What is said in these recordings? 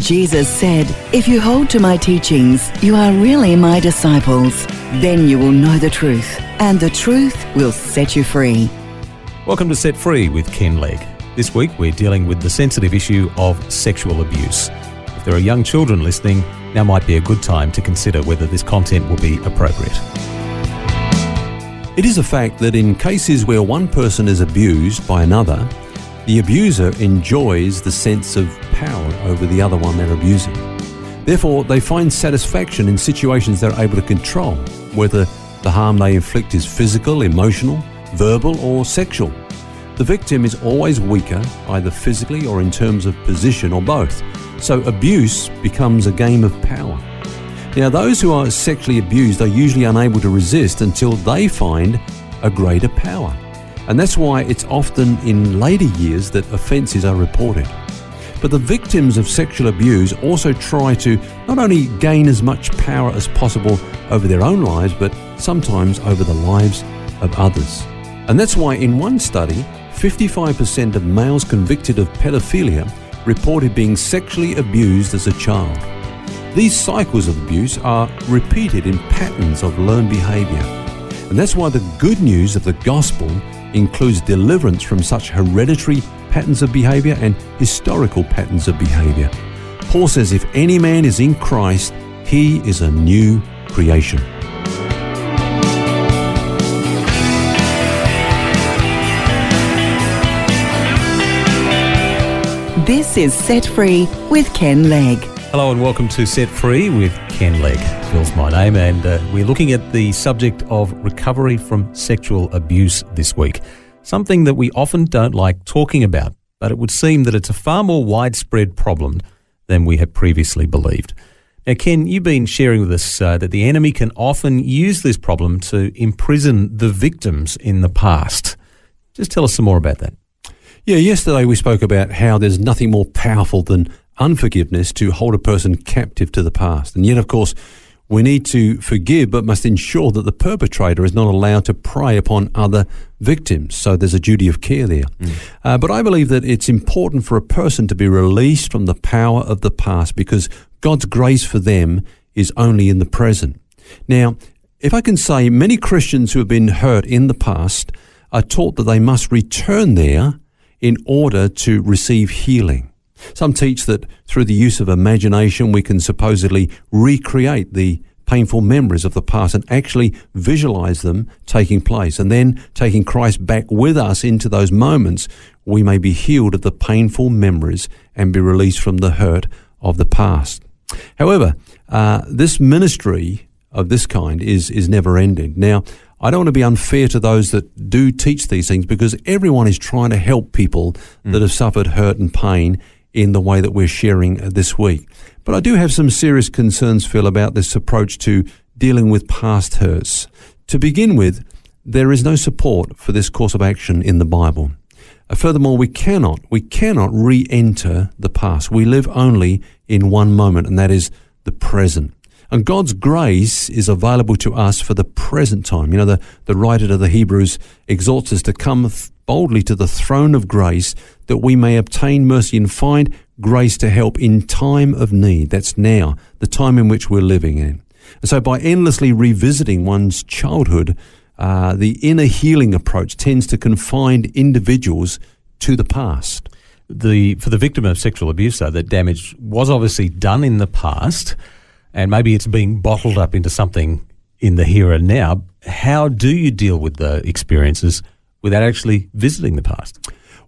Jesus said, If you hold to my teachings, you are really my disciples. Then you will know the truth, and the truth will set you free. Welcome to Set Free with Ken Legg. This week we're dealing with the sensitive issue of sexual abuse. If there are young children listening, now might be a good time to consider whether this content will be appropriate. It is a fact that in cases where one person is abused by another, the abuser enjoys the sense of power over the other one they're abusing. Therefore, they find satisfaction in situations they're able to control, whether the harm they inflict is physical, emotional, verbal, or sexual. The victim is always weaker, either physically or in terms of position or both. So abuse becomes a game of power. Now, those who are sexually abused are usually unable to resist until they find a greater power. And that's why it's often in later years that offences are reported. But the victims of sexual abuse also try to not only gain as much power as possible over their own lives, but sometimes over the lives of others. And that's why in one study, 55% of males convicted of pedophilia reported being sexually abused as a child. These cycles of abuse are repeated in patterns of learned behavior. And that's why the good news of the gospel includes deliverance from such hereditary patterns of behavior and historical patterns of behavior. Paul says, If any man is in Christ, he is a new creation. This is Set Free with Ken Legg. Hello and welcome to Set Free with Ken Legg. Phil's my name, and uh, we're looking at the subject of recovery from sexual abuse this week. Something that we often don't like talking about, but it would seem that it's a far more widespread problem than we had previously believed. Now, Ken, you've been sharing with us uh, that the enemy can often use this problem to imprison the victims in the past. Just tell us some more about that. Yeah, yesterday we spoke about how there's nothing more powerful than unforgiveness to hold a person captive to the past. And yet, of course, we need to forgive, but must ensure that the perpetrator is not allowed to prey upon other victims. So there's a duty of care there. Mm. Uh, but I believe that it's important for a person to be released from the power of the past because God's grace for them is only in the present. Now, if I can say, many Christians who have been hurt in the past are taught that they must return there in order to receive healing. Some teach that through the use of imagination, we can supposedly recreate the painful memories of the past and actually visualize them taking place. And then taking Christ back with us into those moments, we may be healed of the painful memories and be released from the hurt of the past. However, uh, this ministry of this kind is, is never ending. Now, I don't want to be unfair to those that do teach these things because everyone is trying to help people mm. that have suffered hurt and pain in the way that we're sharing this week. But I do have some serious concerns, Phil, about this approach to dealing with past hurts. To begin with, there is no support for this course of action in the Bible. Uh, furthermore, we cannot, we cannot re-enter the past. We live only in one moment, and that is the present. And God's grace is available to us for the present time. You know, the, the writer to the Hebrews exhorts us to come boldly to the throne of grace that we may obtain mercy and find grace to help in time of need. That's now, the time in which we're living in. And so by endlessly revisiting one's childhood, uh, the inner healing approach tends to confine individuals to the past. The, for the victim of sexual abuse, though, that damage was obviously done in the past, and maybe it's being bottled up into something in the here and now. How do you deal with the experiences without actually visiting the past?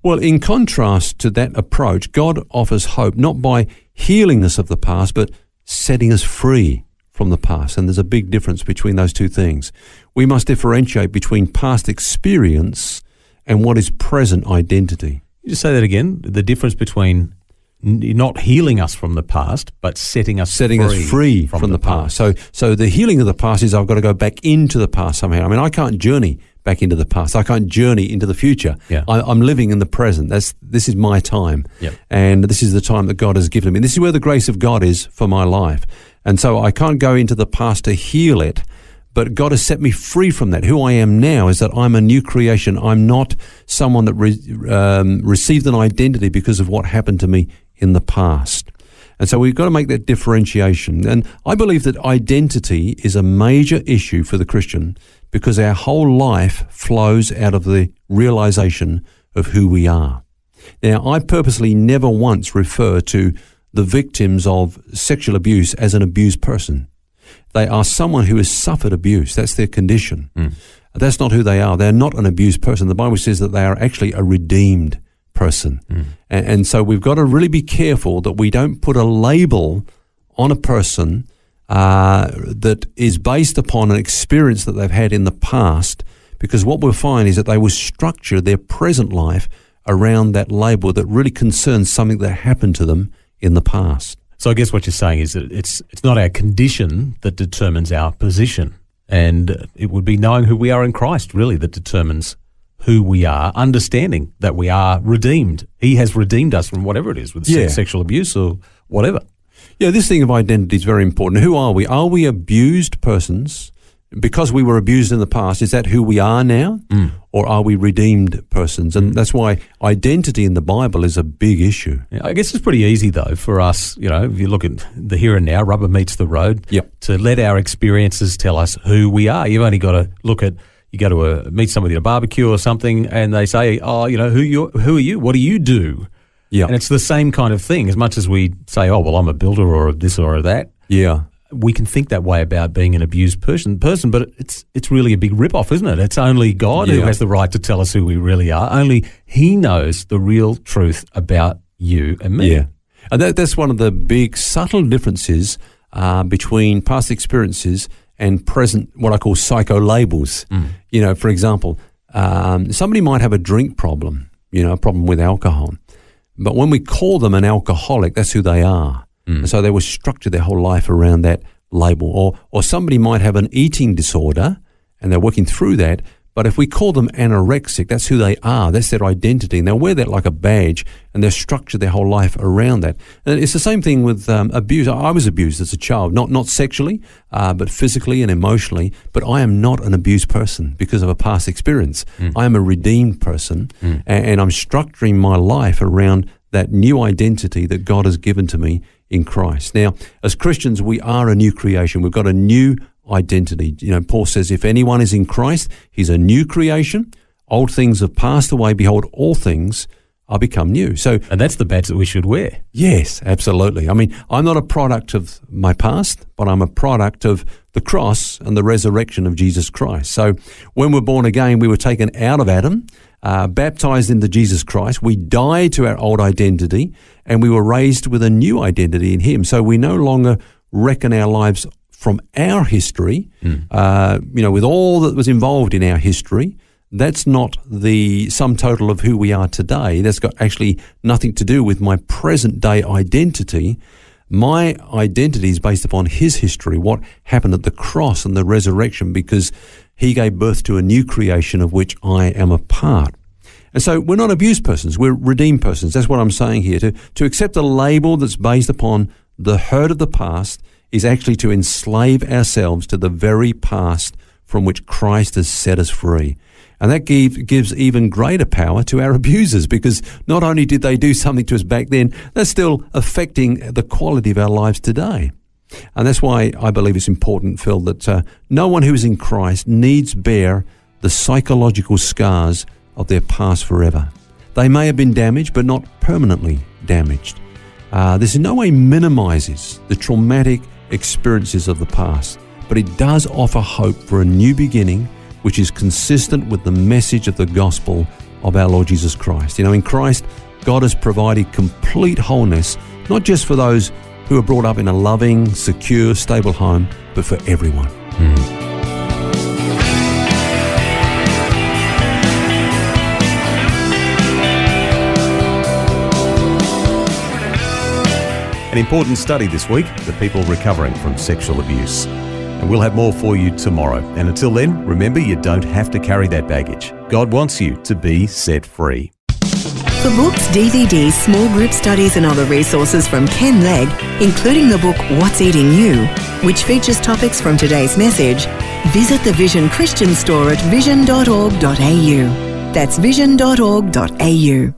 Well, in contrast to that approach, God offers hope not by healing us of the past, but setting us free from the past. And there's a big difference between those two things. We must differentiate between past experience and what is present identity. You just say that again. The difference between not healing us from the past, but setting us setting free us free from, the, past. So, so the healing of the past is I've got to go back into the past somehow. I mean, I can't journey back into the past. I can't journey into the future. Yeah. I, I'm living in the present. That's this is my time, Yep. and this is the time that God has given me. This is where the grace of God is for my life, and so I can't go into the past to heal it. But God has set me free from that. Who I am now is that I'm a new creation. I'm not someone that re- um, received an identity because of what happened to me in the past. And so we've got to make that differentiation. And I believe that identity is a major issue for the Christian because our whole life flows out of the realization of who we are. Now, I purposely never once refer to the victims of sexual abuse as an abused person. They are someone who has suffered abuse. That's their condition. Mm. That's not who they are. They're not an abused person. The Bible says that they are actually a redeemed person. And, and so we've got to really be careful that we don't put a label on a person uh, that is based upon an experience that they've had in the past, because what we'll find is that they will structure their present life around that label that really concerns something that happened to them in the past. So I guess what you're saying is that it's it's not our condition that determines our position, and it would be knowing who we are in Christ really that determines who we are, understanding that we are redeemed. He has redeemed us from whatever it is, with Yeah. sexual abuse or whatever. Yeah, this thing of identity is very important. Who are we? Are we abused persons? Because we were abused in the past, is that who we are now? Mm. Or are we redeemed persons? And mm. that's why identity in the Bible is a big issue. Yeah, I guess it's pretty easy though for us, you know, if you look at the here and now, rubber meets the road. Yep. To let our experiences tell us who we are. You've only got to look at you go to a meet somebody at a barbecue or something, and they say, "Oh, you know, who you who are you? What do you do?" Yeah. And it's the same kind of thing. As much as we say, "Oh, well, I'm a builder or this or that," Yeah. we can think that way about being an abused person. Person, but it's it's really a big rip off, isn't it? It's only God who has the right to tell us who we really are. Only He knows the real truth about you and me. Yeah. And that, that's one of the big subtle differences uh, between past experiences and present, what I call psycho labels. You know, for example, um, somebody might have a drink problem, you know, a problem with alcohol. But when we call them an alcoholic, that's who they are. And so they will structure their whole life around that label. Or, or somebody might have an eating disorder and they're working through that. But if we call them anorexic, that's who they are. That's their identity. And they'll wear that like a badge and they'll structure their whole life around that. And it's the same thing with um, abuse. I was abused as a child, not, not sexually, uh, but physically and emotionally. But I am not an abused person because of a past experience. I am a redeemed person and, and I'm structuring my life around that new identity that God has given to me in Christ. Now, as Christians, we are a new creation. We've got a new identity. You know, Paul says, if anyone is in Christ, he's a new creation. Old things have passed away. Behold, all things are become new. So, And that's the badge that we should wear. yes, absolutely. I mean, I'm not a product of my past, but I'm a product of the cross and the resurrection of Jesus Christ. So, when we're born again, we were taken out of Adam, uh, baptized into Jesus Christ. We died to our old identity, and we were raised with a new identity in Him. So, we no longer reckon our lives from our history, uh, you know, with all that was involved in our history. That's not the sum total of who we are today. That's got actually nothing to do with my present day identity. My identity is based upon his history, what happened at the cross and the resurrection, because he gave birth to a new creation of which I am a part. And so we're not abused persons, we're redeemed persons. That's what I'm saying here. To, to accept a label that's based upon the hurt of the past is actually to enslave ourselves to the very past from which Christ has set us free. And that give, gives even greater power to our abusers because not only did they do something to us back then, they're still affecting the quality of our lives today. And that's why I believe it's important, Phil, that uh, no one who is in Christ needs bear the psychological scars of their past forever. They may have been damaged, but not permanently damaged. Uh, this in no way minimizes the traumatic experiences of the past, but it does offer hope for a new beginning, which is consistent with the message of the gospel of our Lord Jesus Christ. You know, in Christ, God has provided complete wholeness, not just for those who are brought up in a loving, secure, stable home, but for everyone. Hmm. An important study this week the people recovering from sexual abuse. And we'll have more for you tomorrow. And until then, remember you don't have to carry that baggage. God wants you to be set free. For books, DVDs, small group studies, and other resources from Ken Legg, including the book What's Eating You, which features topics from today's message, visit the Vision Christian store at vision.org.au. That's vision.org.au.